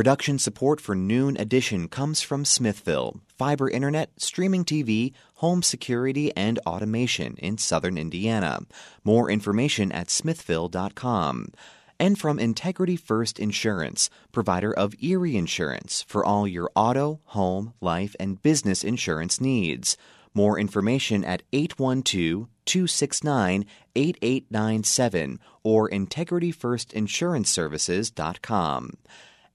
Production support for Noon Edition comes from Smithville, fiber internet, streaming TV, home security, and automation in southern Indiana. More information at smithville.com. And from Integrity First Insurance, provider of Erie Insurance for all your auto, home, life, and business insurance needs. More information at 812 269 8897 or integrityfirstinsuranceservices.com.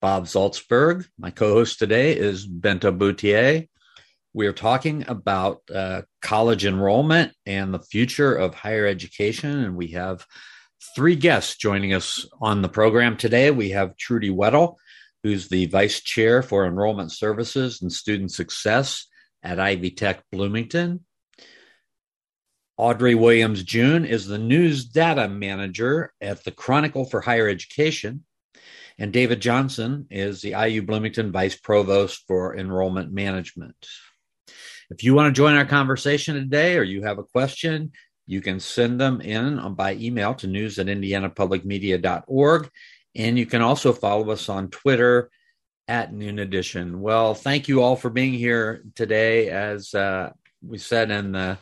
Bob Zaltsberg. My co host today is Bento Boutier. We are talking about uh, college enrollment and the future of higher education. And we have three guests joining us on the program today. We have Trudy Weddle, who's the Vice Chair for Enrollment Services and Student Success at Ivy Tech Bloomington. Audrey Williams June is the news data manager at the Chronicle for Higher Education. And David Johnson is the IU Bloomington Vice Provost for Enrollment Management. If you want to join our conversation today or you have a question, you can send them in by email to news at indianapublicmedia.org. And you can also follow us on Twitter at Noon Edition. Well, thank you all for being here today. As uh, we said in the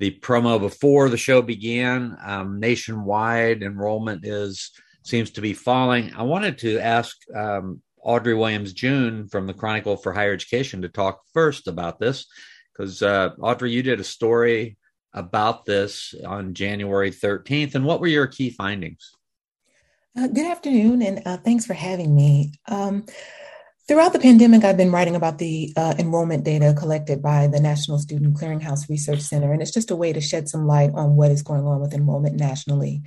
the promo before the show began. Um, nationwide enrollment is seems to be falling. I wanted to ask um, Audrey Williams June from the Chronicle for Higher Education to talk first about this, because uh, Audrey, you did a story about this on January 13th, and what were your key findings? Uh, good afternoon, and uh, thanks for having me. Um, Throughout the pandemic, I've been writing about the uh, enrollment data collected by the National Student Clearinghouse Research Center, and it's just a way to shed some light on what is going on with enrollment nationally.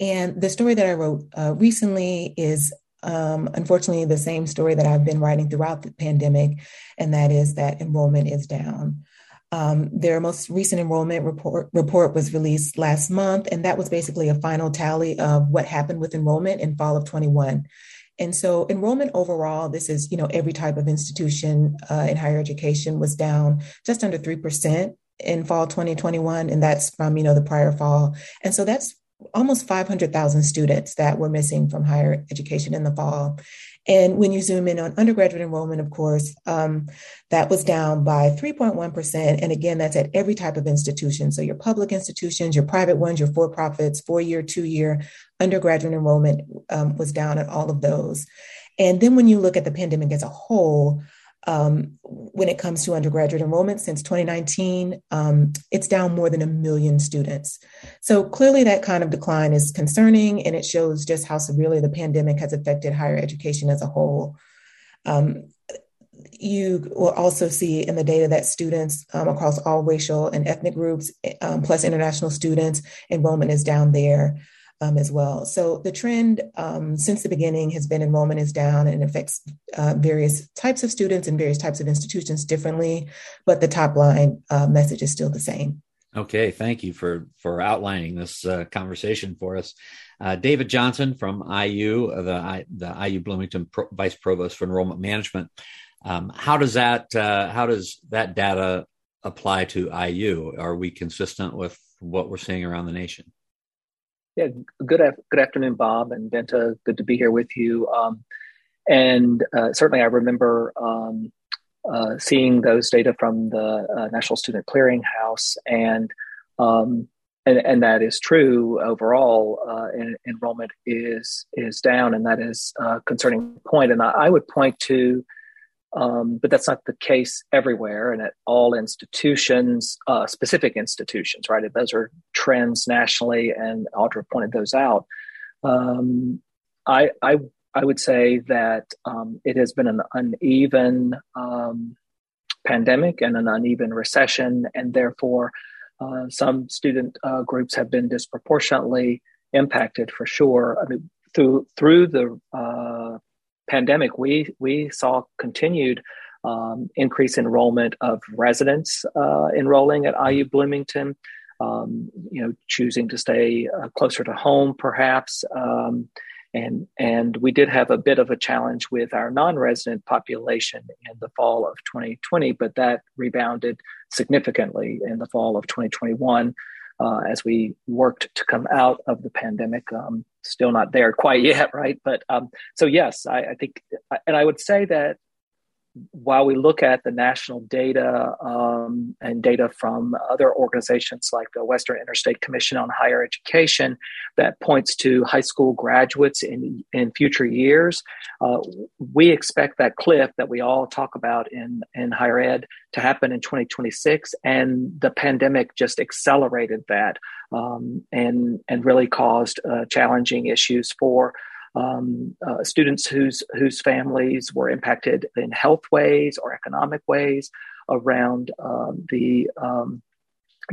And the story that I wrote uh, recently is um, unfortunately the same story that I've been writing throughout the pandemic, and that is that enrollment is down. Um, their most recent enrollment report, report was released last month, and that was basically a final tally of what happened with enrollment in fall of 21. And so enrollment overall, this is, you know, every type of institution uh, in higher education was down just under 3% in fall 2021. And that's from, you know, the prior fall. And so that's almost 500,000 students that were missing from higher education in the fall. And when you zoom in on undergraduate enrollment, of course, um, that was down by 3.1%. And again, that's at every type of institution. So your public institutions, your private ones, your for profits, four year, two year undergraduate enrollment um, was down at all of those. And then when you look at the pandemic as a whole, um, when it comes to undergraduate enrollment since 2019, um, it's down more than a million students. So clearly, that kind of decline is concerning, and it shows just how severely the pandemic has affected higher education as a whole. Um, you will also see in the data that students um, across all racial and ethnic groups, um, plus international students, enrollment is down there um, as well. So the trend um, since the beginning has been enrollment is down and affects uh, various types of students and various types of institutions differently, but the top line uh, message is still the same. Okay, thank you for for outlining this uh, conversation for us. Uh, David Johnson from IU, uh, the the IU Bloomington Pro- Vice Provost for Enrollment Management. Um, how does that uh, how does that data apply to IU? Are we consistent with what we're seeing around the nation? Yeah, good good afternoon, Bob and Bento. Good to be here with you. Um, and uh, certainly, I remember um, uh, seeing those data from the uh, National Student Clearinghouse, and um, and, and that is true overall. Uh, en- enrollment is is down, and that is a concerning point. And I, I would point to um, but that's not the case everywhere and at all institutions, uh, specific institutions, right? Those are trends nationally, and Audra pointed those out. Um, I, I, I would say that um, it has been an uneven um, pandemic and an uneven recession, and therefore, uh, some student uh, groups have been disproportionately impacted for sure. I mean, through through the uh, pandemic, we we saw continued um, increase enrollment of residents uh, enrolling at IU Bloomington. Um, you know, choosing to stay uh, closer to home, perhaps. Um, and and we did have a bit of a challenge with our non-resident population in the fall of 2020, but that rebounded significantly in the fall of 2021 uh, as we worked to come out of the pandemic. Um, still not there quite yet, right? But um, so yes, I, I, think, and I would say that while we look at the national data um, and data from other organizations like the Western Interstate Commission on Higher Education that points to high school graduates in, in future years, uh, we expect that cliff that we all talk about in, in higher ed to happen in 2026. And the pandemic just accelerated that um, and, and really caused uh, challenging issues for um, uh, students whose whose families were impacted in health ways or economic ways around um, the um,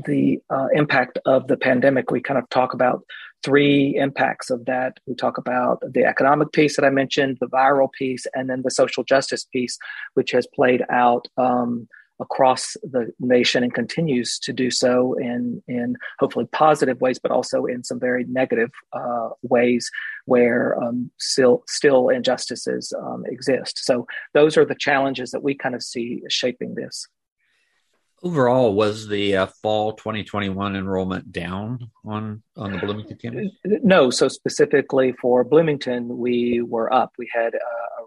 the uh, impact of the pandemic. We kind of talk about three impacts of that. We talk about the economic piece that I mentioned, the viral piece, and then the social justice piece, which has played out um, across the nation and continues to do so in in hopefully positive ways, but also in some very negative uh, ways where um, still still injustices um, exist. So those are the challenges that we kind of see shaping this. Overall, was the uh, fall 2021 enrollment down on on the Bloomington campus? No. So specifically for Bloomington, we were up. We had a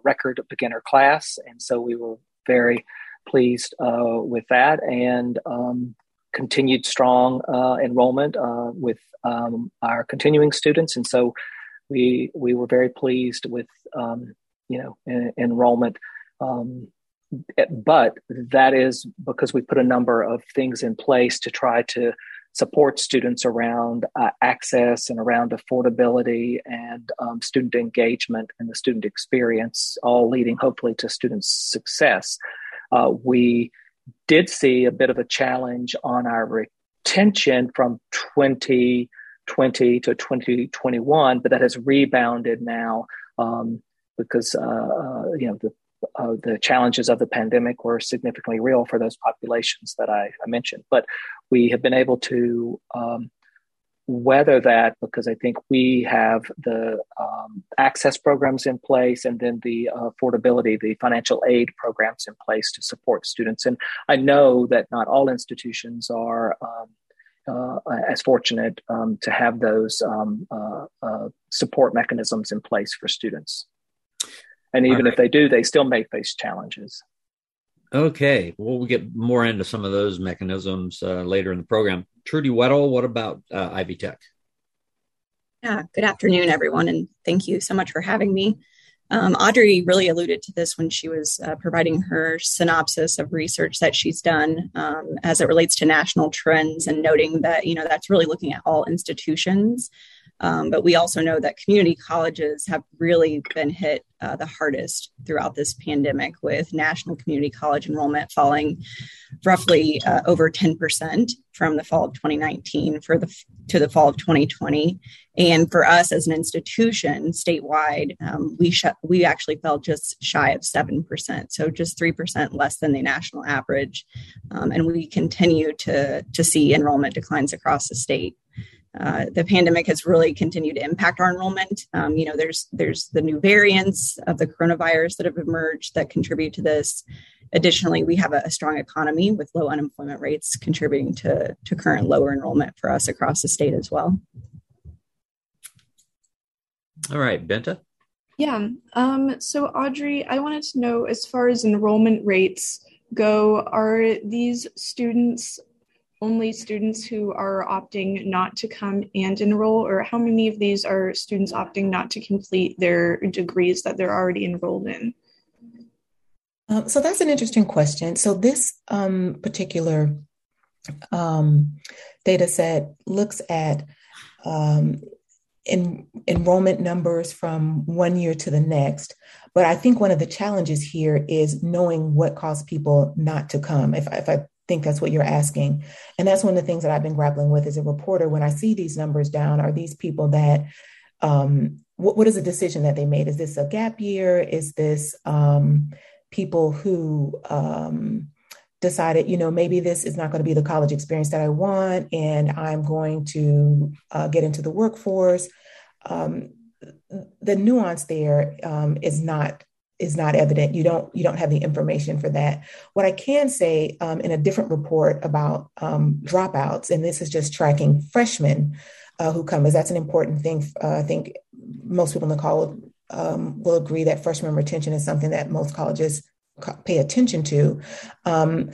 record beginner class, and so we were very pleased uh, with that and um, continued strong uh, enrollment uh, with um, our continuing students. And so we we were very pleased with um, you know en- enrollment. Um, but that is because we put a number of things in place to try to support students around uh, access and around affordability and um, student engagement and the student experience, all leading hopefully to student success. Uh, we did see a bit of a challenge on our retention from 2020 to 2021, but that has rebounded now um, because uh, uh, you know the uh, the challenges of the pandemic were significantly real for those populations that I, I mentioned. But we have been able to um, weather that because I think we have the um, access programs in place and then the uh, affordability, the financial aid programs in place to support students. And I know that not all institutions are um, uh, as fortunate um, to have those um, uh, uh, support mechanisms in place for students. And even right. if they do, they still may face challenges. Okay, well, we'll get more into some of those mechanisms uh, later in the program. Trudy Weddle, what about uh, Ivy Tech? Yeah, good afternoon, everyone, and thank you so much for having me. Um, Audrey really alluded to this when she was uh, providing her synopsis of research that she's done um, as it relates to national trends and noting that, you know, that's really looking at all institutions um, but we also know that community colleges have really been hit uh, the hardest throughout this pandemic, with national community college enrollment falling roughly uh, over 10% from the fall of 2019 for the to the fall of 2020. And for us as an institution statewide, um, we sh- we actually fell just shy of 7%, so just 3% less than the national average. Um, and we continue to to see enrollment declines across the state. Uh, the pandemic has really continued to impact our enrollment. Um, you know, there's there's the new variants of the coronavirus that have emerged that contribute to this. Additionally, we have a, a strong economy with low unemployment rates contributing to to current lower enrollment for us across the state as well. All right, Benta. Yeah. Um, so Audrey, I wanted to know as far as enrollment rates go, are these students only students who are opting not to come and enroll, or how many of these are students opting not to complete their degrees that they're already enrolled in? Um, so that's an interesting question. So this um, particular um, data set looks at um, enrollment numbers from one year to the next. But I think one of the challenges here is knowing what caused people not to come. If, if I think that's what you're asking. And that's one of the things that I've been grappling with as a reporter. When I see these numbers down, are these people that um, what, what is the decision that they made? Is this a gap year? Is this um, people who um, decided, you know, maybe this is not going to be the college experience that I want, and I'm going to uh, get into the workforce. Um, the nuance there um, is not is not evident. You don't you don't have the information for that. What I can say um, in a different report about um, dropouts, and this is just tracking freshmen uh, who come, is that's an important thing. Uh, I think most people in the call um, will agree that freshman retention is something that most colleges pay attention to. Um,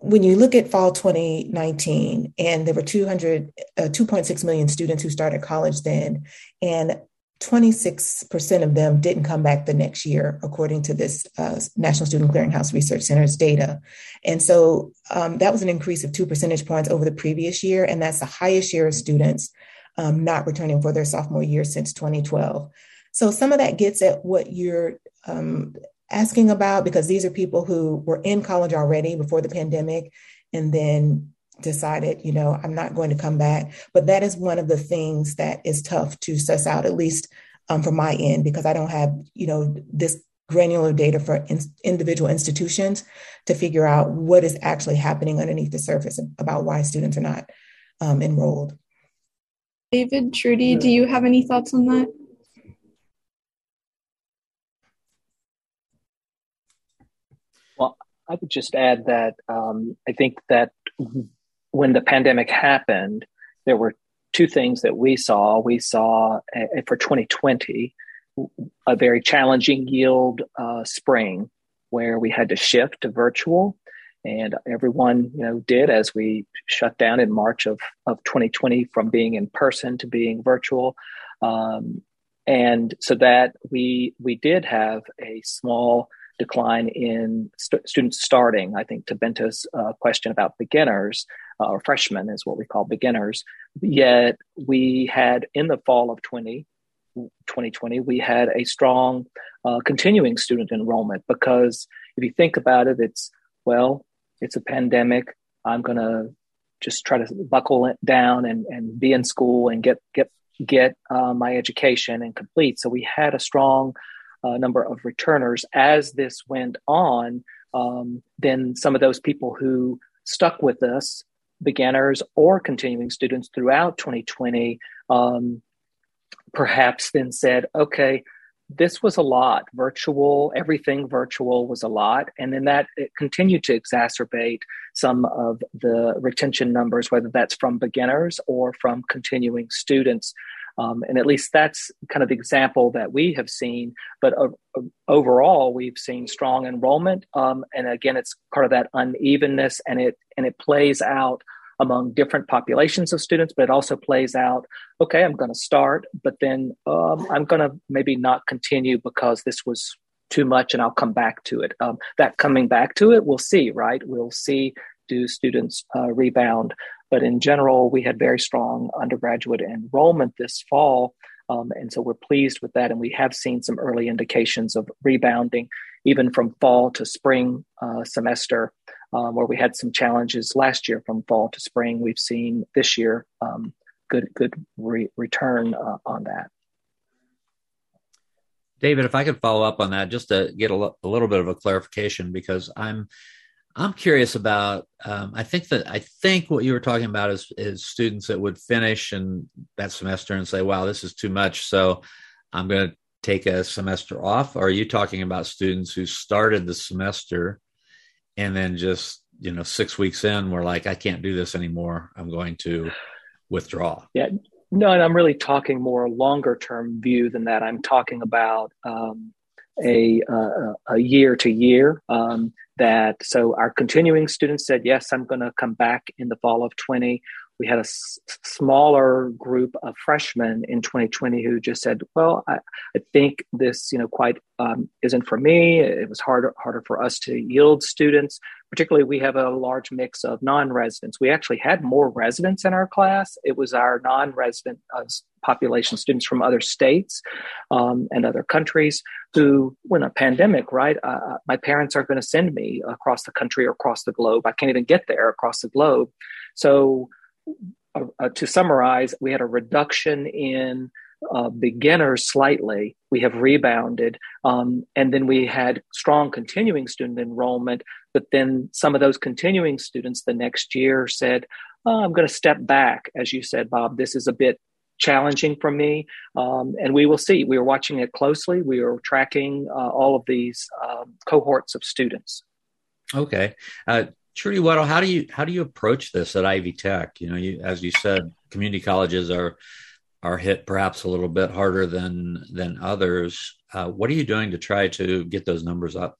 when you look at fall 2019, and there were 200, uh, 2.6 million students who started college then, and 26% of them didn't come back the next year, according to this uh, National Student Clearinghouse Research Center's data. And so um, that was an increase of two percentage points over the previous year. And that's the highest share of students um, not returning for their sophomore year since 2012. So some of that gets at what you're um, asking about, because these are people who were in college already before the pandemic and then decided, you know, I'm not going to come back. But that is one of the things that is tough to suss out, at least um, from my end, because I don't have, you know, this granular data for in, individual institutions to figure out what is actually happening underneath the surface about why students are not um, enrolled. David, Trudy, do you have any thoughts on that? Well, I would just add that um, I think that when the pandemic happened, there were two things that we saw. We saw uh, for 2020 a very challenging yield uh, spring where we had to shift to virtual. And everyone, you know, did as we shut down in March of, of 2020 from being in person to being virtual. Um, and so that we we did have a small decline in st- students starting. I think to Bento's uh, question about beginners or freshmen is what we call beginners. Yet we had in the fall of 20, 2020, we had a strong uh, continuing student enrollment because if you think about it, it's well, it's a pandemic. I'm going to just try to buckle it down and, and be in school and get get get uh, my education and complete. So we had a strong uh, number of returners. As this went on, um, then some of those people who stuck with us, beginners or continuing students throughout 2020, um, perhaps then said, okay, this was a lot. Virtual, everything virtual was a lot. And then that continued to exacerbate some of the retention numbers, whether that's from beginners or from continuing students. Um, and at least that's kind of the example that we have seen. But uh, overall, we've seen strong enrollment. Um, and again, it's part of that unevenness, and it and it plays out among different populations of students. But it also plays out. Okay, I'm going to start, but then um, I'm going to maybe not continue because this was too much, and I'll come back to it. Um, that coming back to it, we'll see. Right? We'll see. Do students uh, rebound? But in general, we had very strong undergraduate enrollment this fall. Um, and so we're pleased with that. And we have seen some early indications of rebounding, even from fall to spring uh, semester, um, where we had some challenges last year from fall to spring. We've seen this year um, good good re- return uh, on that. David, if I could follow up on that just to get a, little bit of a clarification, because I'm I'm curious about. Um, I think that I think what you were talking about is is students that would finish in that semester and say, "Wow, this is too much," so I'm going to take a semester off. Or are you talking about students who started the semester and then just you know six weeks in were like, "I can't do this anymore. I'm going to withdraw." Yeah. No, and I'm really talking more longer term view than that. I'm talking about um, a, uh, a year to year. Um, that so our continuing students said, yes, I'm going to come back in the fall of 20. We had a s- smaller group of freshmen in 2020 who just said, well, I, I think this, you know, quite um, isn't for me. It was harder, harder for us to yield students. Particularly, we have a large mix of non-residents. We actually had more residents in our class. It was our non-resident uh, population, students from other states um, and other countries, who, when a pandemic, right? Uh, uh my parents are going to send me across the country or across the globe. I can't even get there across the globe. So, uh, uh, to summarize, we had a reduction in uh, beginners slightly. We have rebounded. Um, and then we had strong continuing student enrollment. But then some of those continuing students the next year said, oh, I'm going to step back. As you said, Bob, this is a bit challenging for me. Um, and we will see. We are watching it closely. We are tracking uh, all of these uh, cohorts of students. Okay. Uh, Trudy Weddle, how do you how do you approach this at Ivy Tech? You know, you, as you said, community colleges are are hit perhaps a little bit harder than than others. Uh, what are you doing to try to get those numbers up?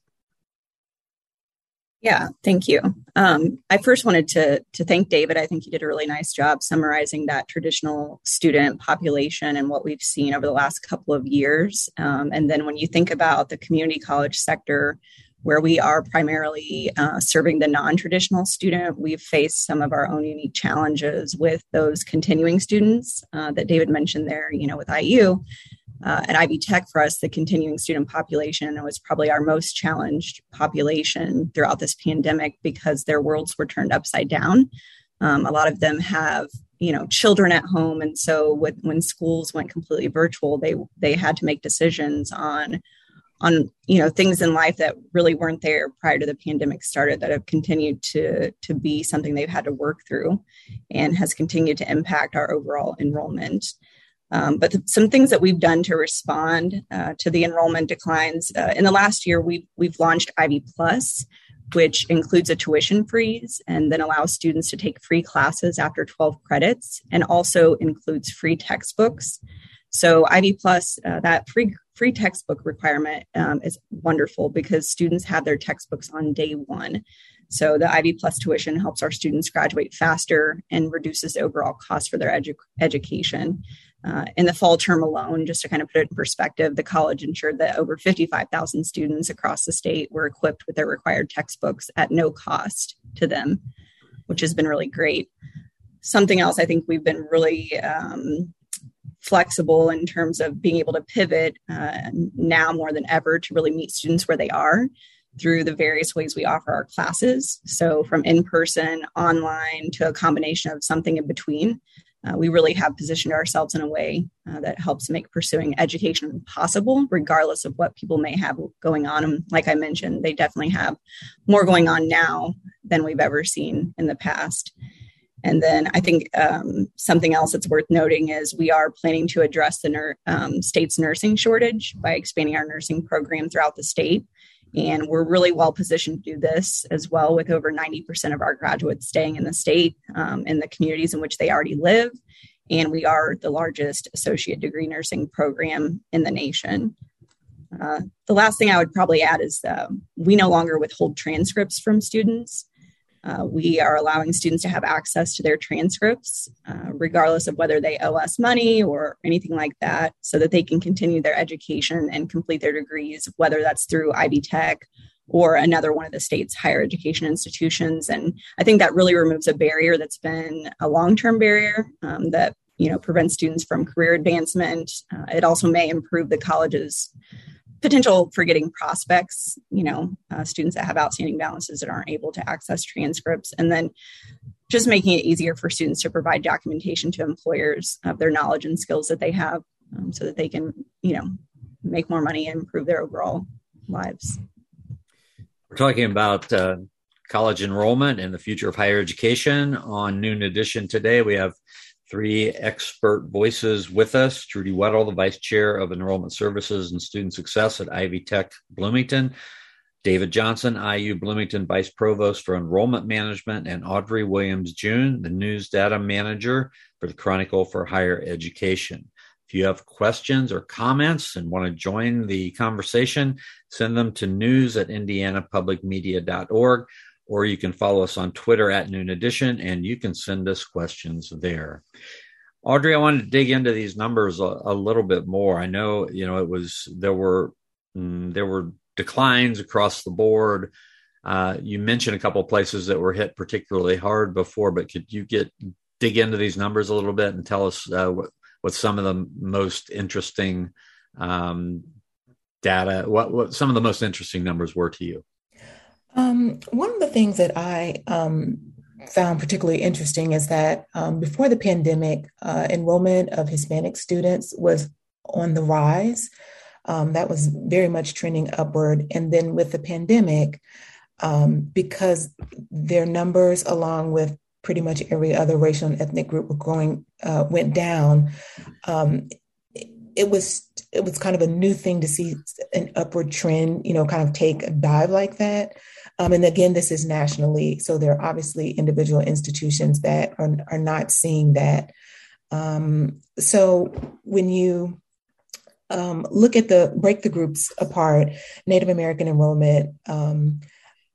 Yeah, thank you. Um, I first wanted to to thank David. I think he did a really nice job summarizing that traditional student population and what we've seen over the last couple of years. Um, and then when you think about the community college sector, where we are primarily uh, serving the non-traditional student, we've faced some of our own unique challenges with those continuing students uh, that David mentioned there. You know, with IU uh, at Ivy Tech for us, the continuing student population was probably our most challenged population throughout this pandemic because their worlds were turned upside down. Um, a lot of them have, you know, children at home, and so with, when schools went completely virtual, they they had to make decisions on on you know things in life that really weren't there prior to the pandemic started that have continued to to be something they've had to work through and has continued to impact our overall enrollment um, but some things that we've done to respond uh, to the enrollment declines uh, in the last year, we've we've launched Ivy Plus, which includes a tuition freeze and then allows students to take free classes after 12 credits, and also includes free textbooks. So Ivy Plus, uh, that free free textbook requirement um, is wonderful because students have their textbooks on day one. So the Ivy Plus tuition helps our students graduate faster and reduces the overall cost for their edu- education. Uh, in the fall term alone, just to kind of put it in perspective, the college ensured that over 55,000 students across the state were equipped with their required textbooks at no cost to them, which has been really great. Something else I think we've been really um, flexible in terms of being able to pivot uh, now more than ever to really meet students where they are through the various ways we offer our classes. So, from in person, online, to a combination of something in between uh, we really have positioned ourselves in a way uh, that helps make pursuing education possible, regardless of what people may have going on. And like I mentioned, they definitely have more going on now than we've ever seen in the past. And then I think um, something else that's worth noting is we are planning to address the um, state's nursing shortage by expanding our nursing program throughout the state. And we're really well positioned to do this as well, with over 90% of our graduates staying in the state um, in the communities in which they already live. And we are the largest associate degree nursing program in the nation. Uh, the last thing I would probably add is uh, we no longer withhold transcripts from students. Uh, we are allowing students to have access to their transcripts, uh, regardless of whether they owe us money or anything like that, so that they can continue their education and complete their degrees, whether that's through Ivy Tech or another one of the state's higher education institutions. And I think that really removes a barrier that's been a long term barrier um, that you know prevents students from career advancement. Uh, it also may improve the college's potential for getting prospects, you know, uh, students that have outstanding balances that aren't able to access transcripts, and then just making it easier for students to provide documentation to employers of their knowledge and skills that they have um, so that they can, you know, make more money and improve their overall lives. We're talking about uh, college enrollment and the future of higher education on Noon Edition today. We have three expert voices with us. Trudy Weddle, the Vice Chair of Enrollment Services and Student Success at Ivy Tech Bloomington, David Johnson, IU Bloomington Vice Provost for Enrollment Management, and Audrey Williams June, the News Data Manager for the Chronicle for Higher Education. If you have questions or comments and want to join the conversation, send them to news at indianapublicmedia.org or you can follow us on Twitter at Noon Edition, and you can send us questions there. Audrey, I wanted to dig into these numbers a, a little bit more. I know, you know, it was there were mm, there were declines across the board. Uh, you mentioned a couple of places that were hit particularly hard before, but could you get dig into these numbers a little bit and tell us uh, what what some of the most interesting um, data, what what some of the most interesting numbers were to you? Um, one of the things that I um, found particularly interesting is that um, before the pandemic, uh, enrollment of Hispanic students was on the rise. Um, that was very much trending upward. And then with the pandemic, um, because their numbers, along with pretty much every other racial and ethnic group, were going uh, went down. It was it was kind of a new thing to see an upward trend, you know, kind of take a dive like that. Um, and again, this is nationally, so there are obviously individual institutions that are, are not seeing that. Um, so when you um, look at the break the groups apart, Native American enrollment um,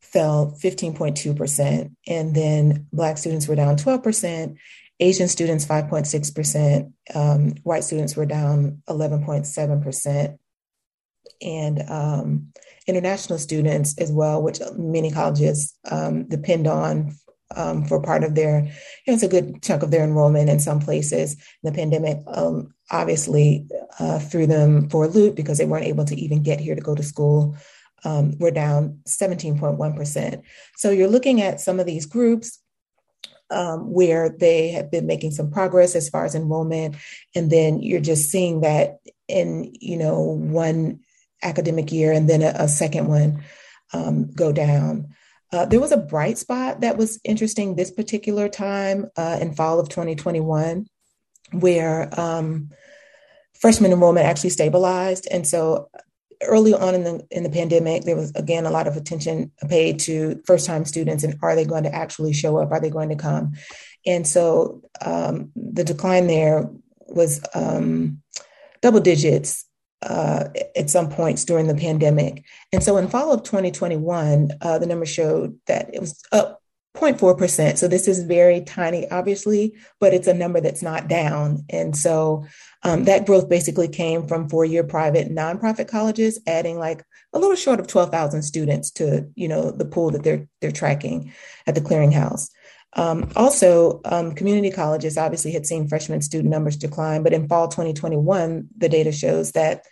fell 15.2%, and then Black students were down 12%, Asian students 5.6%, um, white students were down 11.7%, and um, international students as well, which many colleges um, depend on um, for part of their, you know, it's a good chunk of their enrollment in some places. The pandemic um, obviously uh, threw them for a loop because they weren't able to even get here to go to school. Um, we're down 17.1%. So you're looking at some of these groups um, where they have been making some progress as far as enrollment, and then you're just seeing that in you know one academic year and then a, a second one um, go down. Uh, there was a bright spot that was interesting this particular time uh, in fall of 2021 where um, freshman enrollment actually stabilized. And so early on in the in the pandemic, there was again a lot of attention paid to first time students and are they going to actually show up? Are they going to come? And so um, the decline there was um, double digits uh, at some points during the pandemic. And so in fall of 2021, uh, the numbers showed that it was up 0.4%. So this is very tiny, obviously, but it's a number that's not down. And so um, that growth basically came from four-year private nonprofit colleges, adding like a little short of 12,000 students to, you know, the pool that they're they're tracking at the clearinghouse. Um, also, um, community colleges obviously had seen freshman student numbers decline, but in fall 2021, the data shows that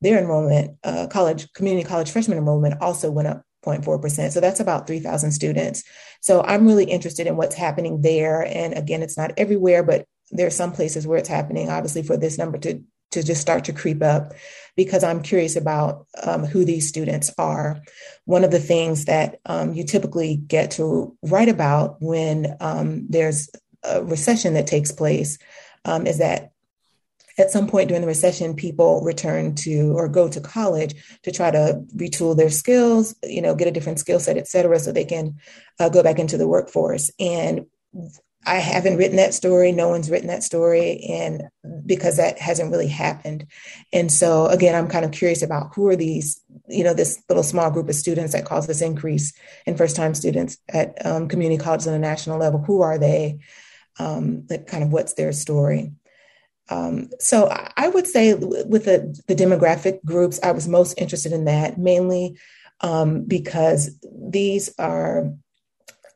their enrollment, uh, college, community college freshman enrollment also went up 0.4%. So that's about 3,000 students. So I'm really interested in what's happening there. And again, it's not everywhere, but there are some places where it's happening, obviously, for this number to, to just start to creep up because I'm curious about um, who these students are. One of the things that um, you typically get to write about when um, there's a recession that takes place um, is that at some point during the recession, people return to or go to college to try to retool their skills, you know, get a different skill set, et cetera, so they can uh, go back into the workforce. And I haven't written that story. No one's written that story, and because that hasn't really happened. And so, again, I'm kind of curious about who are these, you know, this little small group of students that caused this increase in first-time students at um, community colleges on a national level. Who are they? Um, like, kind of what's their story? Um, so I would say with the, the, demographic groups, I was most interested in that mainly um, because these are,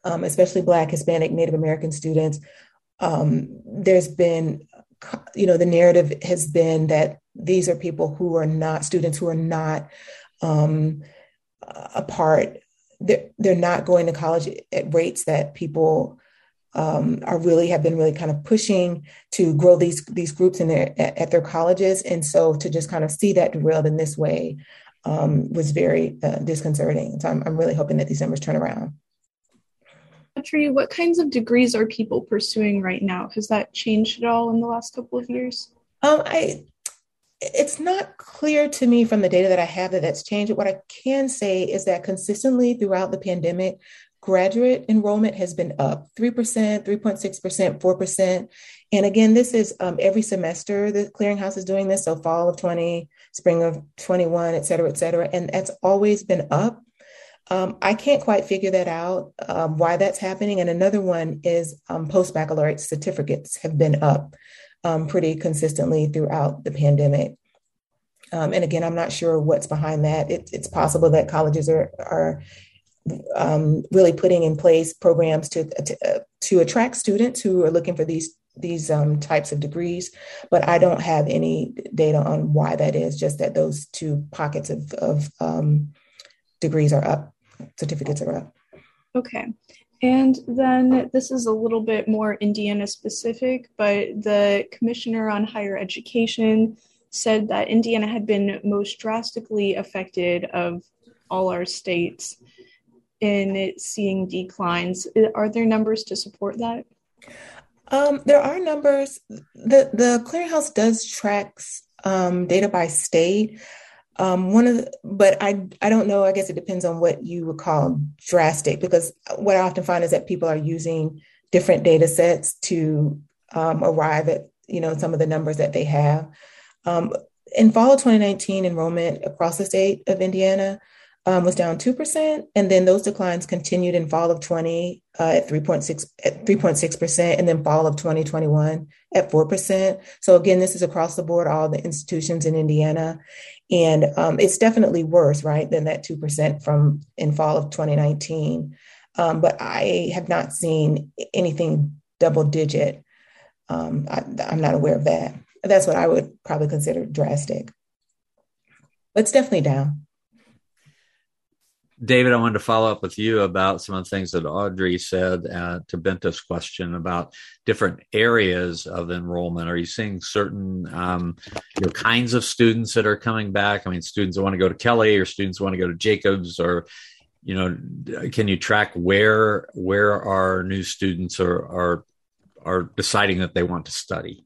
um, especially Black, Hispanic, Native American students. Um, there's been, you know, the narrative has been that these are people who are not students who are not um, a part. They're, they're not going to college at rates that people um, are really have been really kind of pushing to grow these these groups in their at, at their colleges, and so to just kind of see that derailed in this way um, was very uh, disconcerting. So I'm, I'm really hoping that these numbers turn around. Audrey, what kinds of degrees are people pursuing right now? Has that changed at all in the last couple of years? Um, I it's not clear to me from the data that I have that that's changed. What I can say is that consistently throughout the pandemic, graduate enrollment has been up 3%, 3.6%, 4%. And again, this is um, every semester the clearinghouse is doing this. So fall of 20, spring of 21, et cetera, et cetera. And that's always been up. Um, I can't quite figure that out, um, why that's happening. And another one is um, post baccalaureate certificates have been up um, pretty consistently throughout the pandemic. Um, and again, I'm not sure what's behind that. It, it's possible that colleges are, are um, really putting in place programs to, to, to attract students who are looking for these these um, types of degrees, but I don't have any data on why that is. Just that those two pockets of, of um, degrees are up, certificates are up. Okay. And then this is a little bit more Indiana specific, but the Commissioner on Higher Education said that Indiana had been most drastically affected of all our states in seeing declines. Are there numbers to support that? Um, there are numbers. The the clearinghouse does tracks um, data by state. Um, one of the, but I I don't know. I guess it depends on what you would call drastic, because what I often find is that people are using different data sets to um, arrive at you know some of the numbers that they have. Um, in fall of 2019, enrollment across the state of Indiana um, was down 2%. And then those declines continued in fall of 20 uh, at 3.6 at 3.6%, and then fall of 2021 at 4%. So again, this is across the board, all the institutions in Indiana. And um, it's definitely worse, right, than that 2% from in fall of 2019. Um, but I have not seen anything double digit. Um, I, I'm not aware of that. That's what I would probably consider drastic. But it's definitely down. David, I wanted to follow up with you about some of the things that Audrey said uh, to Benta's question about different areas of enrollment. Are you seeing certain um, kinds of students that are coming back? I mean, students that want to go to Kelley or students want to go to Jacobs or you know, can you track where where our new students are are are deciding that they want to study?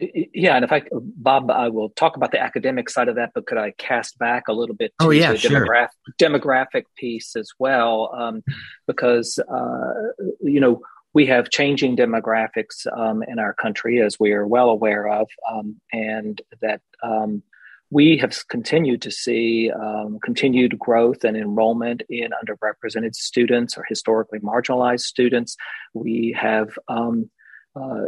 Yeah, and if I, Bob, I will talk about the academic side of that, but could I cast back a little bit to oh, yeah, the sure. demographic, demographic piece as well? Um, because, uh, you know, we have changing demographics um, in our country, as we are well aware of, um, and that um, we have continued to see um, continued growth and enrollment in underrepresented students or historically marginalized students. We have um, uh,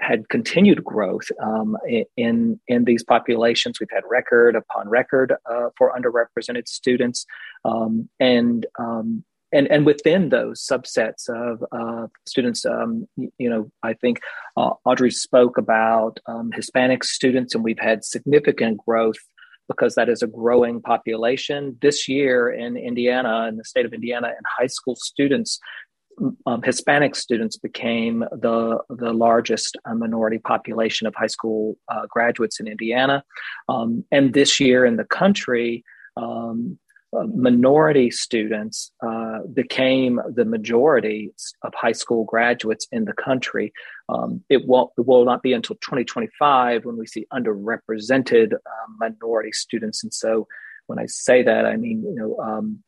had continued growth um, in in these populations. We've had record upon record uh, for underrepresented students, um, and um, and and within those subsets of uh, students, um, you know, I think uh, Audrey spoke about um, Hispanic students, and we've had significant growth because that is a growing population. This year in Indiana, in the state of Indiana, and high school students um, Hispanic students became the the largest uh, minority population of high school uh, graduates in Indiana, um, and this year in the country, um, uh, minority students uh, became the majority of high school graduates in the country. Um, it won't it will not be until 2025 when we see underrepresented uh, minority students, and so when I say that, I mean you know um,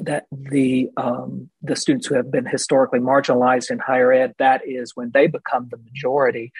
that the um, the students who have been historically marginalized in higher ed that is when they become the majority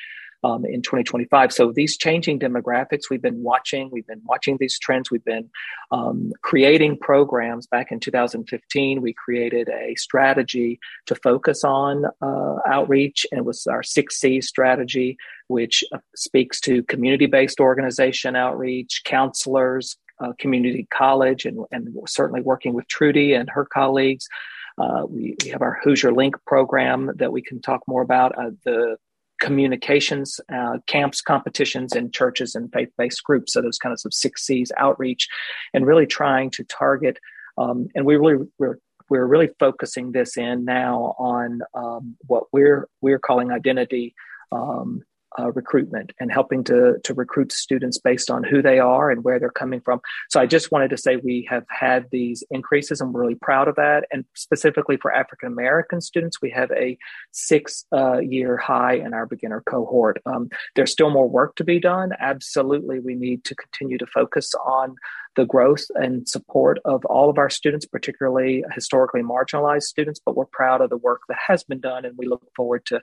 um, in 2025 so these changing demographics we've been watching we've been watching these trends. We've been um, creating programs. Back in 2015 we created a strategy to focus on uh, outreach and it was our 6c strategy which uh, speaks to community-based organization outreach counselors uh, community college and, and certainly working with Trudy and her colleagues. Uh, we, we, have our Hoosier Link program that we can talk more about. Uh, the communications, uh, camps, competitions in churches and faith-based groups. So those kinds of six C's outreach, and really trying to target. Um, and we really we're we're really focusing this in now on um, what we're we're calling identity um, uh, recruitment and helping to to recruit students based on who they are and where they're coming from. So I just wanted to say we have had these increases and we're really proud of that. And specifically for African American students, we have a six uh, year high in our beginner cohort. Um, there's still more work to be done. Absolutely, we need to continue to focus on the growth and support of all of our students, particularly historically marginalized students. But we're proud of the work that has been done, and we look forward to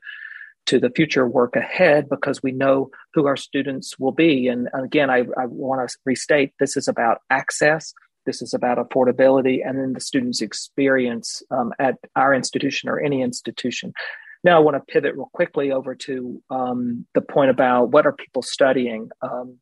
to the future work ahead because we know who our students will be. And again, I, I want to restate this is about access, this is about affordability, and then the student's experience um, at our institution or any institution. Now, I want to pivot real quickly over to um, the point about what are people studying. Um,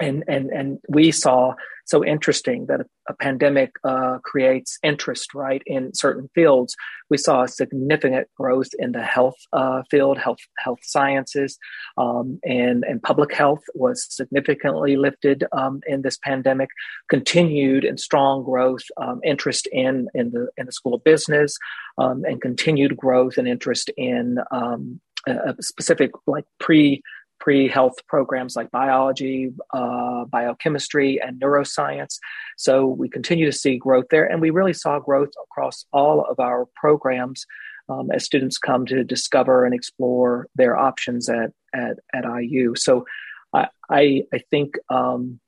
and and and we saw so interesting that a, a pandemic uh, creates interest right in certain fields. We saw a significant growth in the health uh, field health health sciences um, and and public health was significantly lifted um, in this pandemic. Continued and strong growth um, interest in in the in the school of business um, and continued growth and interest in um, a specific like pre pre health programs like biology, uh, biochemistry, and neuroscience. So we continue to see growth there, and we really saw growth across all of our programs um, as students come to discover and explore their options at at, at IU. So I I, I think. Um,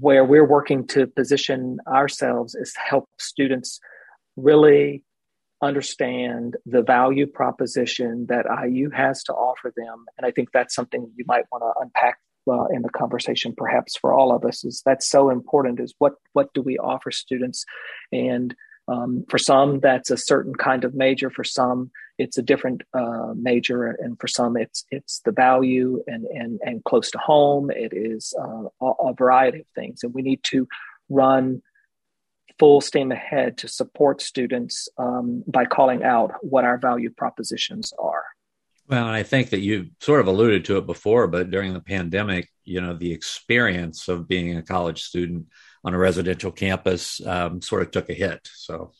where we're working to position ourselves is help students really understand the value proposition that IU has to offer them. And I think that's something you might want to unpack uh, in the conversation, perhaps for all of us. Is that's so important? Is what what do we offer students? And um, for some, that's a certain kind of major. For some, it's a different uh, major, and for some, it's it's the value and and and close to home. It is uh, a, a variety of things, and we need to run full steam ahead to support students um, by calling out what our value propositions are. Well, and I think that you sort of alluded to it before, but during the pandemic, you know, the experience of being a college student on a residential campus um, sort of took a hit. So,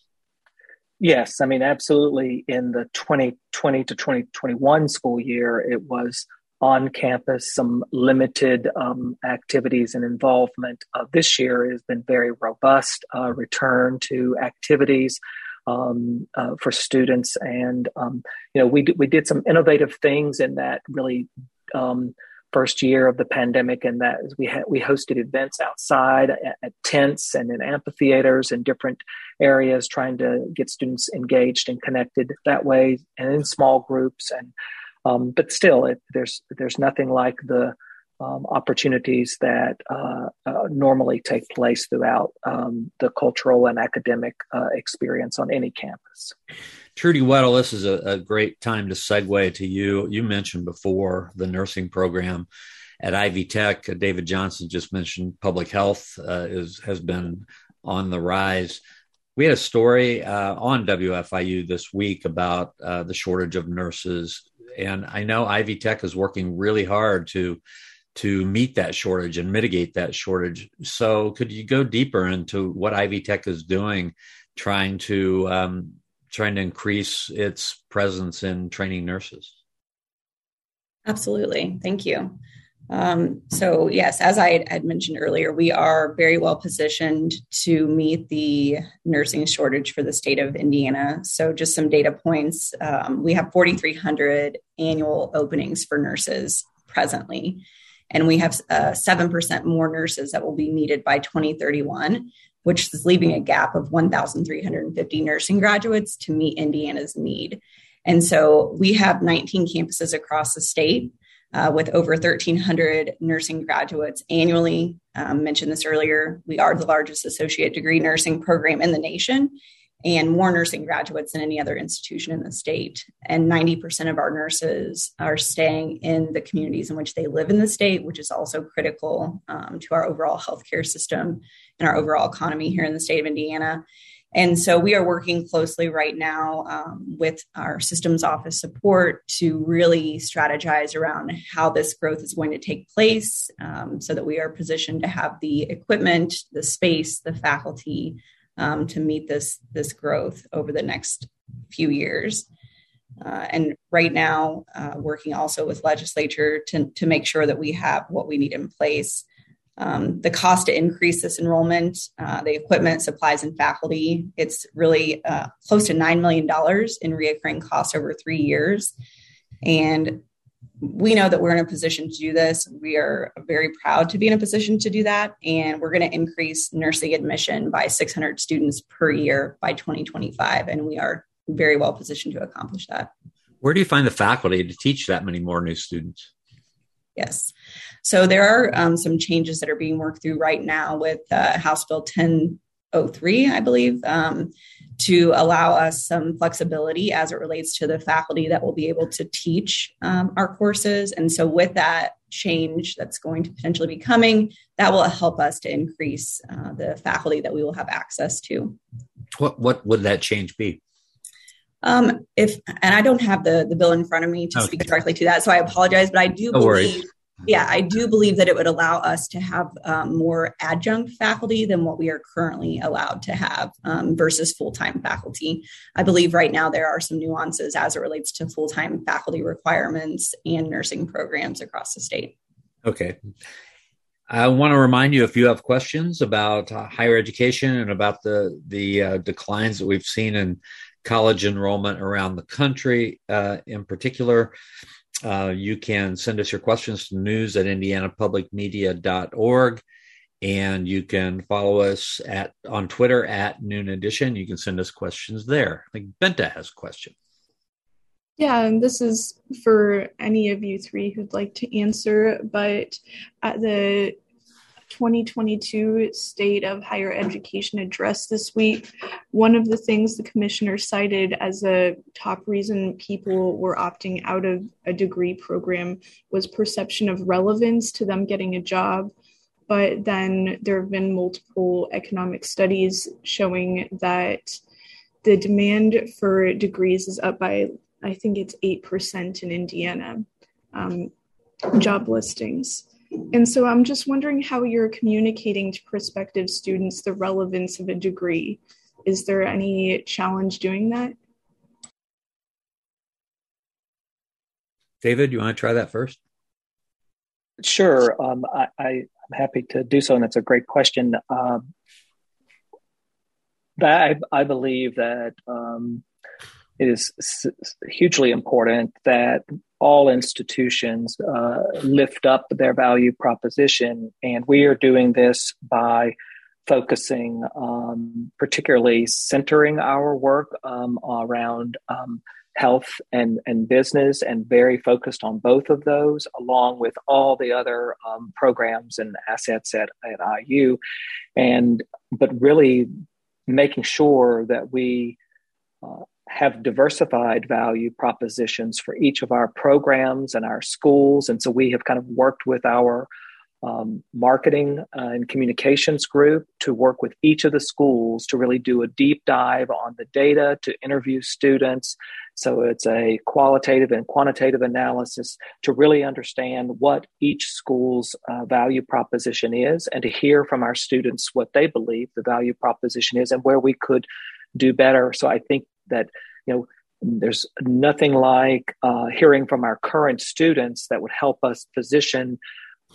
yes, I mean, absolutely. In the 2020 to 2021 school year, it was on campus, some limited um, activities and involvement. Uh, this year has been very robust uh, return to activities um, uh, for students, and um, you know we d- we did some innovative things in that really um, first year of the pandemic, and that we had we hosted events outside at, at tents and in amphitheaters and different areas, trying to get students engaged and connected that way, and in small groups and um, but still, it, there's there's nothing like the um, opportunities that uh, uh, normally take place throughout um, the cultural and academic uh, experience on any campus. Trudy Weddle, this is a, a, great time to segue to you. You mentioned before the nursing program at Ivy Tech. David Johnson just mentioned public health uh, is has been on the rise. We had a story uh, on WFIU this week about uh, the shortage of nurses and I know Ivy Tech is working really hard to to meet that shortage and mitigate that shortage. So, could you go deeper into what Ivy Tech is doing, trying to um, trying to increase its presence in training nurses? Absolutely, thank you. Um, so, yes, as I had mentioned earlier, we are very well positioned to meet the nursing shortage for the state of Indiana. So, just some data points um, we have 4,300 annual openings for nurses presently, and we have uh, 7% more nurses that will be needed by 2031, which is leaving a gap of 1,350 nursing graduates to meet Indiana's need. And so, we have 19 campuses across the state uh, with over 1,300 nursing graduates annually. Um, mentioned this earlier. We are the largest associate degree nursing program in the nation and more nursing graduates than any other institution in the state. And 90% of our nurses are staying in the communities in which they live in the state, which is also critical um, to our overall healthcare system and our overall economy here in the state of Indiana. And so we are working closely right now um, with our systems office support to really strategize around how this growth is going to take place um, so that we are positioned to have the equipment, the space, the faculty um, to meet this, this growth over the next few years. Uh, and right now, uh, working also with legislature to, to make sure that we have what we need in place um, the cost to increase this enrollment, uh, the equipment, supplies, and faculty, it's really uh, close to $9 million in reoccurring costs over three years. And we know that we're in a position to do this. We are very proud to be in a position to do that. And we're going to increase nursing admission by 600 students per year by 2025. And we are very well positioned to accomplish that. Where do you find the faculty to teach that many more new students? Yes. So there are um, some changes that are being worked through right now with uh, House Bill 1003, I believe, um, to allow us some flexibility as it relates to the faculty that will be able to teach um, our courses. And so with that change that's going to potentially be coming, that will help us to increase uh, the faculty that we will have access to. What what would that change be? Um, if and I don't have the the bill in front of me to okay. speak directly to that, so I apologize. But I do no believe worries. yeah, I do believe that it would allow us to have um, more adjunct faculty than what we are currently allowed to have um, versus full time faculty. I believe right now there are some nuances as it relates to full time faculty requirements and nursing programs across the state. Okay. I want to remind you if you have questions about uh, higher education and about the the uh, declines that we've seen in college enrollment around the country, uh, in particular, uh, you can send us your questions to news at indianapublicmedia.org. And you can follow us at on Twitter at Noon Edition. You can send us questions there. Think Bente has a question. Yeah, and this is for any of you three who'd like to answer. But at the 2022 State of Higher Education address this week, one of the things the commissioner cited as a top reason people were opting out of a degree program was perception of relevance to them getting a job. But then there have been multiple economic studies showing that the demand for degrees is up by, I think it's 8% in Indiana um, job listings. And so I'm just wondering how you're communicating to prospective students the relevance of a degree. Is there any challenge doing that? David, you want to try that first? Sure. Um, I, am happy to do so, and that's a great question. Um, I, I, believe that um, it is hugely important that all institutions uh, lift up their value proposition. And we are doing this by focusing, um, particularly centering our work um, around um, health and, and business, and very focused on both of those, along with all the other um, programs and assets at, at IU. And but really making sure that we uh, have diversified value propositions for each of our programs and our schools. And so we have kind of worked with our um, marketing uh, and communications group to work with each of the schools to really do a deep dive on the data, to interview students. So it's a qualitative and quantitative analysis to really understand what each school's uh, value proposition is and to hear from our students what they believe the value proposition is and where we could do better. So I think that you know there's nothing like uh, hearing from our current students that would help us position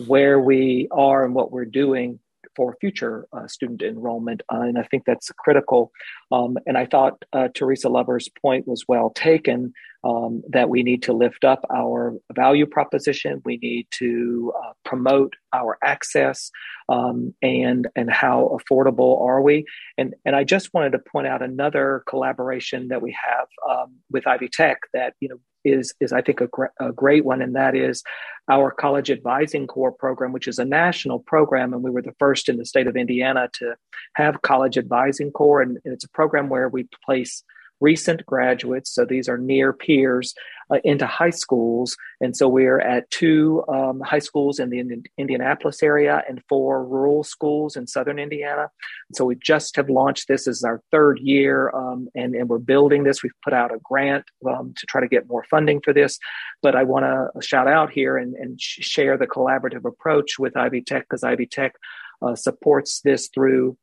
where we are and what we're doing for future uh, student enrollment. Uh, and I think that's critical. Um, and I thought uh, Teresa Lubbers' point was well taken um, that we need to lift up our value proposition. We need to uh, promote our access um, and and how affordable are we. And and I just wanted to point out another collaboration that we have um, with Ivy Tech that you know is is I think a, gr- a, great one, and that is our College Advising Corps program, which is a national program, and we were the first in the state of Indiana to have College Advising Corps, and, and it's a program where we place recent graduates, so these are near peers, uh, into high schools. And so we're at two um, high schools in the Indianapolis area and four rural schools in southern Indiana. So we just have launched this as our third year, um, and, and we're building this. We've put out a grant um, to try to get more funding for this. But I want to shout out here and, and share the collaborative approach with Ivy Tech because Ivy Tech uh, supports this through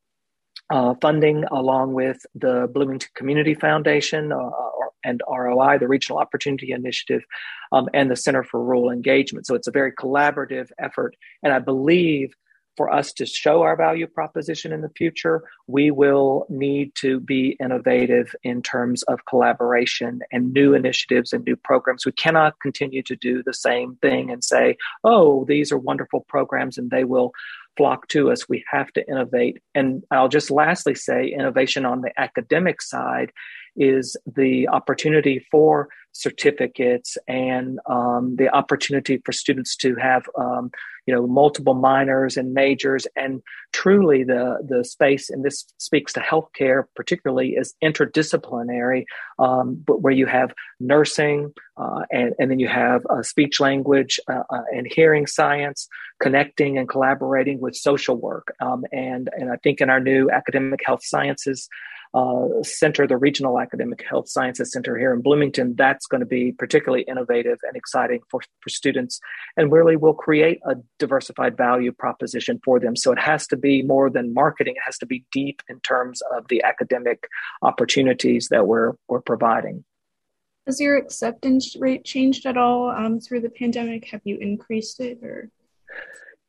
uh, funding along with the Bloomington Community Foundation uh, and ROI, the Regional Opportunity Initiative, um, and the Center for Rural Engagement. So it's a very collaborative effort. And I believe for us to show our value proposition in the future, we will need to be innovative in terms of collaboration and new initiatives and new programs. We cannot continue to do the same thing and say, oh, these are wonderful programs and they will flock to us. We have to innovate. And I'll just lastly say innovation on the academic side is the opportunity for certificates and um, the opportunity for students to have um, you know multiple minors and majors. And truly the the space and this speaks to healthcare particularly is interdisciplinary um, but where you have nursing uh, and, and then you have uh, speech language uh, uh and hearing science connecting and collaborating with social work. Um, and and I think in our new academic health sciences uh, center, the Regional Academic Health Sciences Center here in Bloomington, that's going to be particularly innovative and exciting for, for students and really will create a diversified value proposition for them. So it has to be more than marketing, it has to be deep in terms of the academic opportunities that we're, we're providing. Has your acceptance rate changed at all um, through the pandemic? Have you increased it or?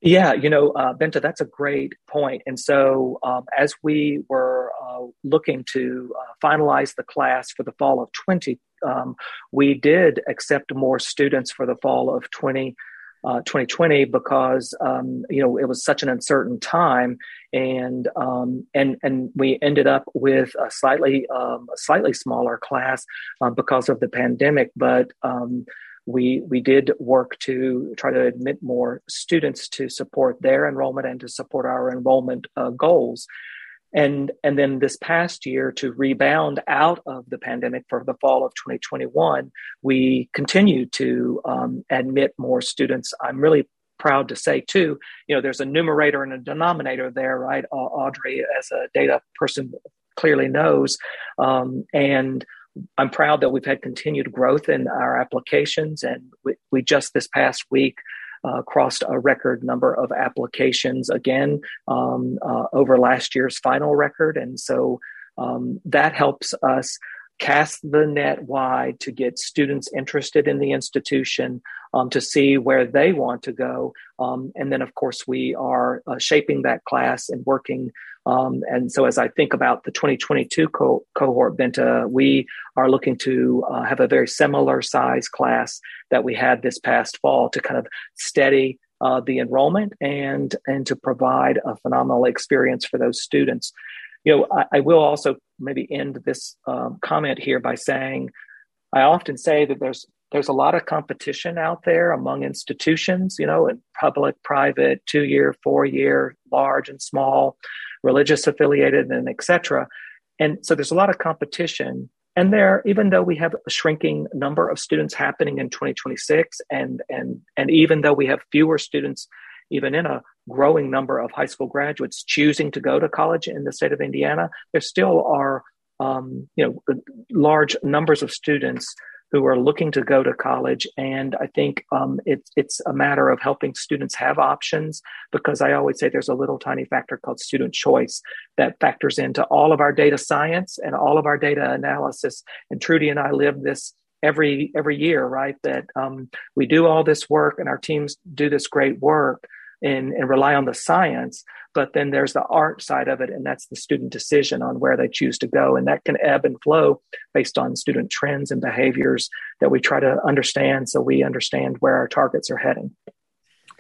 Yeah, you know, uh, Bente, that's a great point. And so, um, as we were uh, looking to uh, finalize the class for the fall of 20, um, we did accept more students for the fall of 20. 2020 uh, because um, you know it was such an uncertain time and um, and and we ended up with a slightly um, a slightly smaller class uh, because of the pandemic but um, we we did work to try to admit more students to support their enrollment and to support our enrollment uh, goals. And and then this past year to rebound out of the pandemic for the fall of 2021 we continue to um, admit more students. I'm really proud to say too you know there's a numerator and a denominator there right? Audrey as a data person clearly knows. Um, and I'm proud that we've had continued growth in our applications, and we, we just this past week uh, crossed a record number of applications again um, uh, over last year's final record, and so um, that helps us cast the net wide to get students interested in the institution um, to see where they want to go. Um, and then, of course, we are uh, shaping that class and working. Um, and so, as I think about the 2022 co- cohort, Bente, we are looking to uh, have a very similar size class that we had this past fall to kind of steady uh, the enrollment and and to provide a phenomenal experience for those students. You know, I, I will also maybe end this um, comment here by saying I often say that there's there's a lot of competition out there among institutions, you know, in public, private, two year, four year, large and small, religious affiliated, and etc. And so there's a lot of competition. And there, even though we have a shrinking number of students happening in 2026, and and and even though we have fewer students even in a growing number of high school graduates choosing to go to college in the state of Indiana, there still are um, you know large numbers of students who are looking to go to college, and I think um, it's it's a matter of helping students have options because I always say there's a little tiny factor called student choice that factors into all of our data science and all of our data analysis. And Trudy and I live this every every year, right? That um, we do all this work and our teams do this great work, and, and rely on the science. But then there's the art side of it, and that's the student decision on where they choose to go. And that can ebb and flow based on student trends and behaviors that we try to understand so we understand where our targets are heading.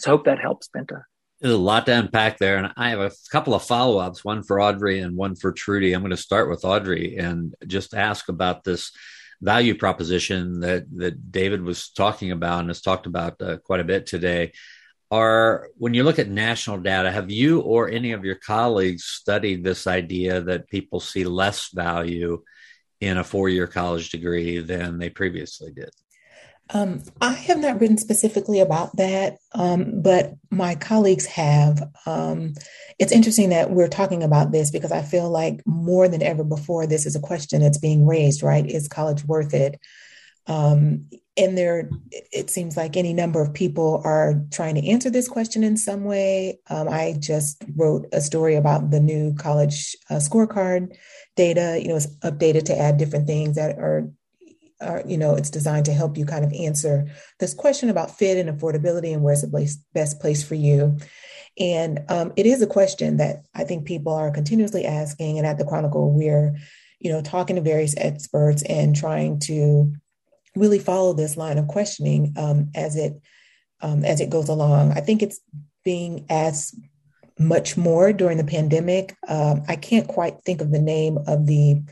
So hope that helps, Bente. There's a lot to unpack there, and I have a couple of follow ups, one for Audrey and one for Trudy. I'm going to start with Audrey and just ask about this value proposition that that David was talking about and has talked about uh, quite a bit today are when you look at national data have you or any of your colleagues studied this idea that people see less value in a four-year college degree than they previously did um, I have not written specifically about that, um, but my colleagues have. Um, it's interesting that we're talking about this because I feel like more than ever before, this is a question that's being raised, right? Is college worth it? And there, it seems like any number of people are trying to answer this question in some way. Um, I just wrote a story about the new college uh, scorecard data. You know, it's updated to add different things that are, are, you know, it's designed to help you kind of answer this question about fit and affordability and where's the place, best place for you. And um, it is a question that I think people are continuously asking. And at the Chronicle, we're, you know, talking to various experts and trying to really follow this line of questioning um, as it um, as it goes along. I think it's being asked much more during the pandemic. Um, I can't quite think of the name of the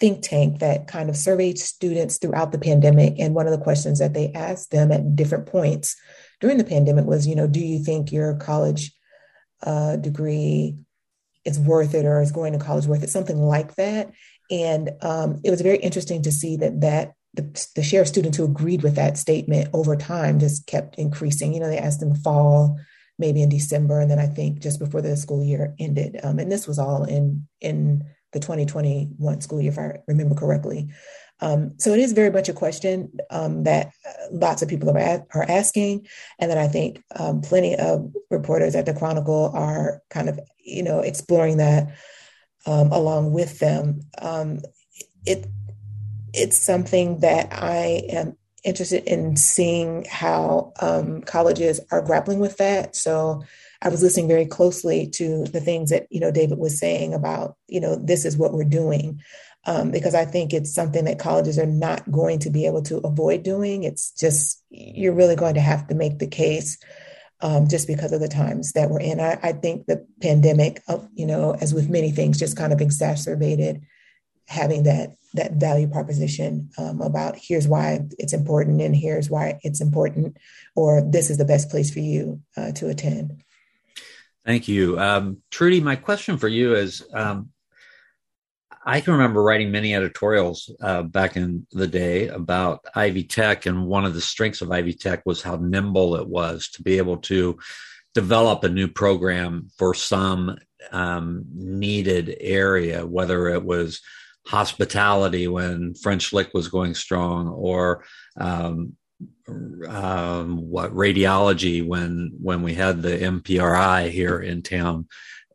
think tank that kind of surveyed students throughout the pandemic. And one of the questions that they asked them at different points during the pandemic was, you know, do you think your college uh, degree is worth it or is going to college worth it? Something like that. And um, it was very interesting to see that that the, the share of students who agreed with that statement over time just kept increasing. You know, they asked in the fall, maybe in December, and then I think just before the school year ended. Um, and this was all in in the 2021 school year, if I remember correctly. Um, so it is very much a question um, that uh, lots of people are, are asking, and that I think um, plenty of reporters at the Chronicle are kind of, you know, exploring that um, along with them. Um, it it's something that I am interested in seeing how um, colleges are grappling with that. So I was listening very closely to the things that you know David was saying about you know this is what we're doing um, because I think it's something that colleges are not going to be able to avoid doing. It's just, you're really going to have to make the case um, just because of the times that we're in. I, I think the pandemic, uh, you know, as with many things, just kind of exacerbated having that that value proposition um, about here's why it's important and here's why it's important or this is the best place for you uh, to attend. Thank you. Um, trudy my question for you is um, I can remember writing many editorials uh, back in the day about Ivy Tech, and one of the strengths of Ivy Tech was how nimble it was to be able to develop a new program for some um, needed area, whether it was hospitality when French Lick was going strong, or um, um, what radiology when when we had the MPRI here in town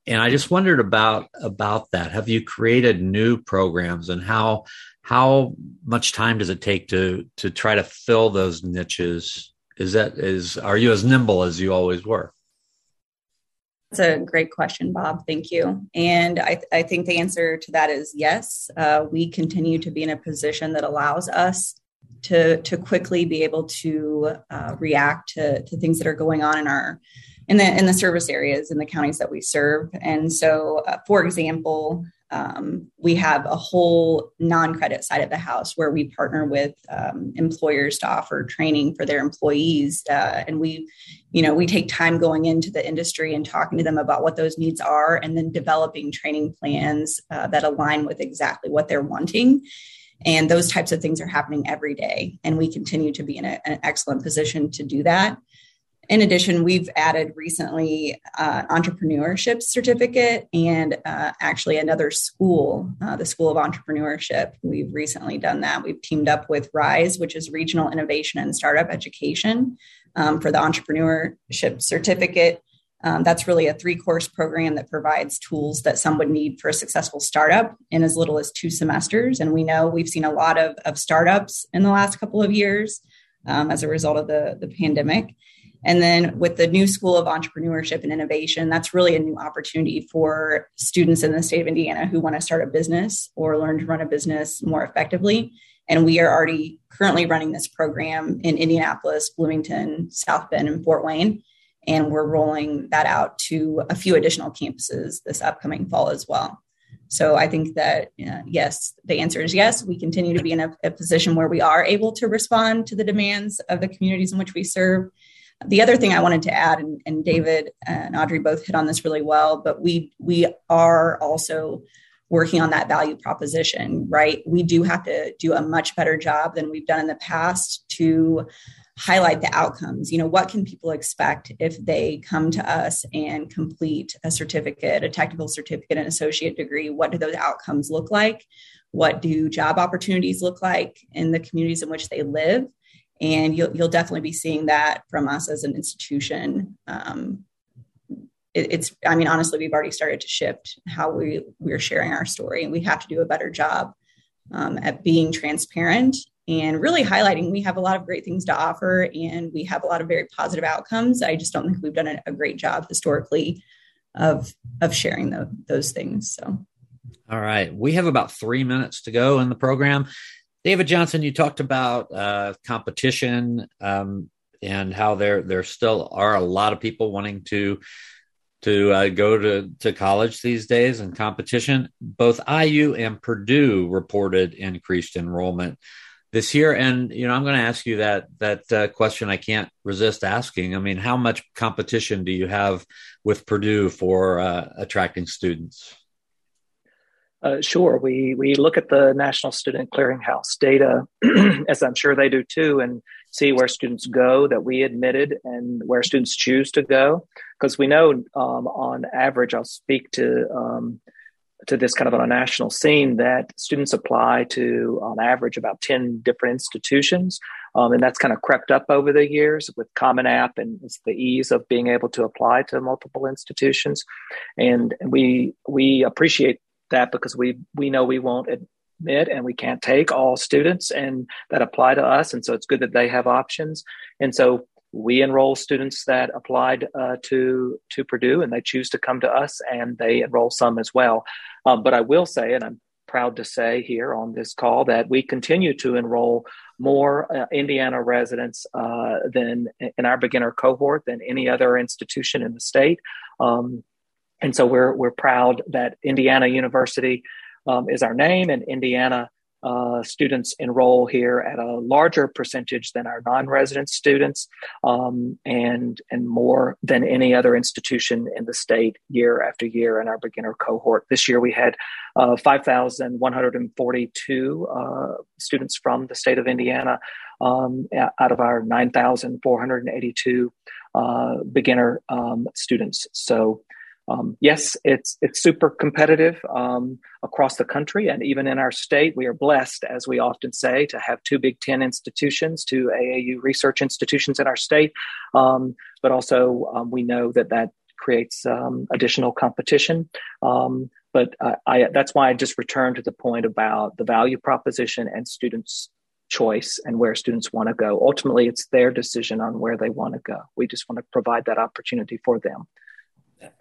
and I just wondered about about that. Have you created new programs, and how how much time does it take to to try to fill those niches? Is that is are you as nimble as you always were? That's a great question, Bob. Thank you. And I, I think the answer to that is yes. Uh, we continue to be in a position that allows us to to quickly be able to uh, react to, to things that are going on in our in the in the service areas in the counties that we serve. And so, uh, for example, um, we have a whole non-credit side of the house where we partner with um, employers to offer training for their employees, uh, and we, you know, we take time going into the industry and talking to them about what those needs are, and then developing training plans uh, that align with exactly what they're wanting. And those types of things are happening every day, and we continue to be in a, an excellent position to do that. In addition, we've added recently uh, entrepreneurship certificate and uh, actually another school, uh, the School of Entrepreneurship. We've recently done that. We've teamed up with RISE, which is Regional Innovation and Startup Education, um, for the entrepreneurship certificate. Um, that's really a three course program that provides tools that some would need for a successful startup in as little as two semesters. And we know we've seen a lot of, of startups in the last couple of years um, as a result of the, the pandemic. And then with the new School of Entrepreneurship and Innovation, that's really a new opportunity for students in the state of Indiana who want to start a business or learn to run a business more effectively. And we are already currently running this program in Indianapolis, Bloomington, South Bend, and Fort Wayne. And we're rolling that out to a few additional campuses this upcoming fall as well. So I think that, uh, yes, the answer is yes. We continue to be in a, a position where we are able to respond to the demands of the communities in which we serve the other thing I wanted to add, and, and David and Audrey both hit on this really well, but we we are also working on that value proposition, right? We do have to do a much better job than we've done in the past to highlight the outcomes. You know, what can people expect if they come to us and complete a certificate, a technical certificate, an associate degree? What do those outcomes look like? What do job opportunities look like in the communities in which they live? And you'll, you'll definitely be seeing that from us as an institution. Um, it, it's i mean honestly we've already started to shift how we we're sharing our story and we have to do a better job um, at being transparent and really highlighting we have a lot of great things to offer and we have a lot of very positive outcomes. I just don't think we've done a, a great job historically of of sharing the, those things so. All right. We have about three minutes to go in the program David Johnson, you talked about uh, competition um, and how there there still are a lot of people wanting to to uh, go to, to college these days and competition. Both IU and Purdue reported increased enrollment this year, and you know I'm going to ask you that that uh, question. I can't resist asking. I mean, how much competition do you have with Purdue for uh, attracting students? Uh, sure. We we look at the National Student Clearinghouse data, as I'm sure they do too, and see where students go that we admitted and where students choose to go. Because we know, um, on average, I'll speak to um, to this kind of on a national scene that students apply to, on average, about 10 different institutions. Um, and that's kind of crept up over the years with Common App and it's the ease of being able to apply to multiple institutions. And we, we appreciate that because we, we know we won't admit and we can't take all students and that apply to us. And so it's good that they have options. And so we enroll students that applied uh, to to Purdue, and they choose to come to us, and they enroll some as well. Um, but I will say, and I'm proud to say here on this call that we continue to enroll more uh, Indiana residents uh, than in our beginner cohort than any other institution in the state. Um, and so we're we're proud that Indiana University um, is our name, and Indiana uh, students enroll here at a larger percentage than our non-resident students, um, and and more than any other institution in the state year after year in our beginner cohort. This year we had uh, 5,142 uh, students from the state of Indiana um, out of our 9,482 uh, beginner um, students. So um, yes, it's it's super competitive um, across the country and even in our state. We are blessed, as we often say, to have two Big Ten institutions, two AAU research institutions in our state. Um, but also, um, we know that that creates um, additional competition. Um, but I, that's why I just returned to the point about the value proposition and students' choice and where students want to go. Ultimately, it's their decision on where they want to go. We just want to provide that opportunity for them.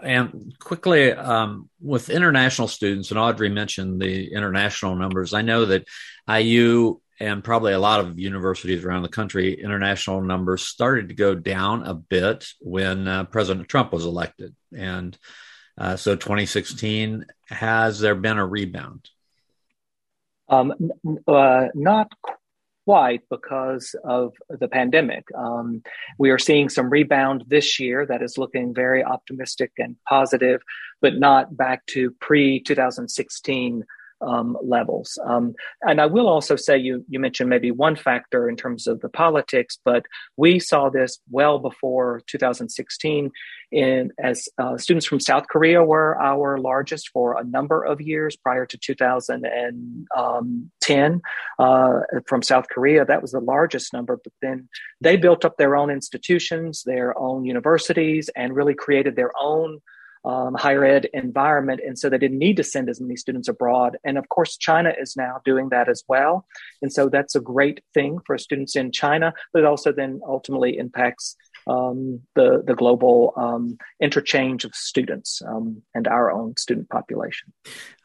And quickly, um, with international students, and Audrey mentioned the international numbers, I know that IU and probably a lot of universities around the country, international numbers started to go down a bit when uh, President Trump was elected. And uh, so 2016, has there been a rebound? Um, uh, not quite because of the pandemic. Um, we are seeing some rebound this year that is looking very optimistic and positive, but not back to pre 2016 um, levels. Um, and I will also say you you mentioned maybe one factor in terms of the politics, but we saw this well before 2016. In as uh, students from South Korea were our largest for a number of years prior to 2010. Uh, from South Korea, that was the largest number. But then they built up their own institutions, their own universities, and really created their own um, higher ed environment. And so they didn't need to send as many students abroad. And of course, China is now doing that as well. And so that's a great thing for students in China, but it also then ultimately impacts um, the, the global um, interchange of students um, and our own student population.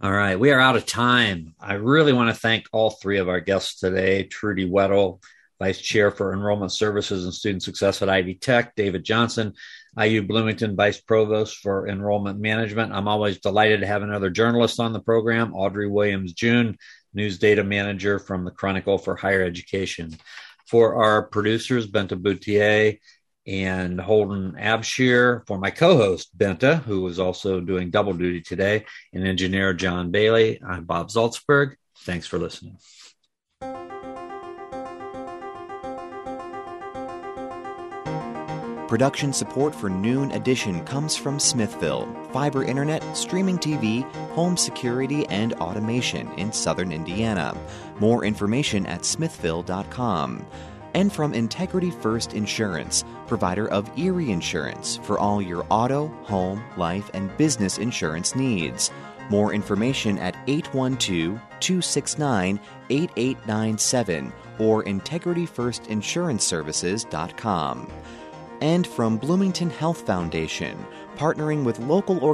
All right. We are out of time. I really want to thank all three of our guests today Trudy Weddle, Vice Chair for Enrollment Services and Student Success at Ivy Tech, David Johnson, IU Bloomington Vice Provost for Enrollment Management. I'm always delighted to have another journalist on the program, Audrey Williams June, News Data Manager from the Chronicle for Higher Education. For our producers, Bente Bouthier and Holden Abshier, for my co host, Bente, who was also doing double duty today, and engineer John Bailey, I'm Bob Zaltsberg. Thanks for listening. Production support for Noon Edition comes from Smithville, fiber internet, streaming TV, home security, and automation in southern Indiana. More information at smithville.com. And from Integrity First Insurance, provider of Erie Insurance for all your auto, home, life, and business insurance needs. More information at 812 269 8897 or integrityfirstinsuranceservices.com and from Bloomington Health Foundation, partnering with local organizations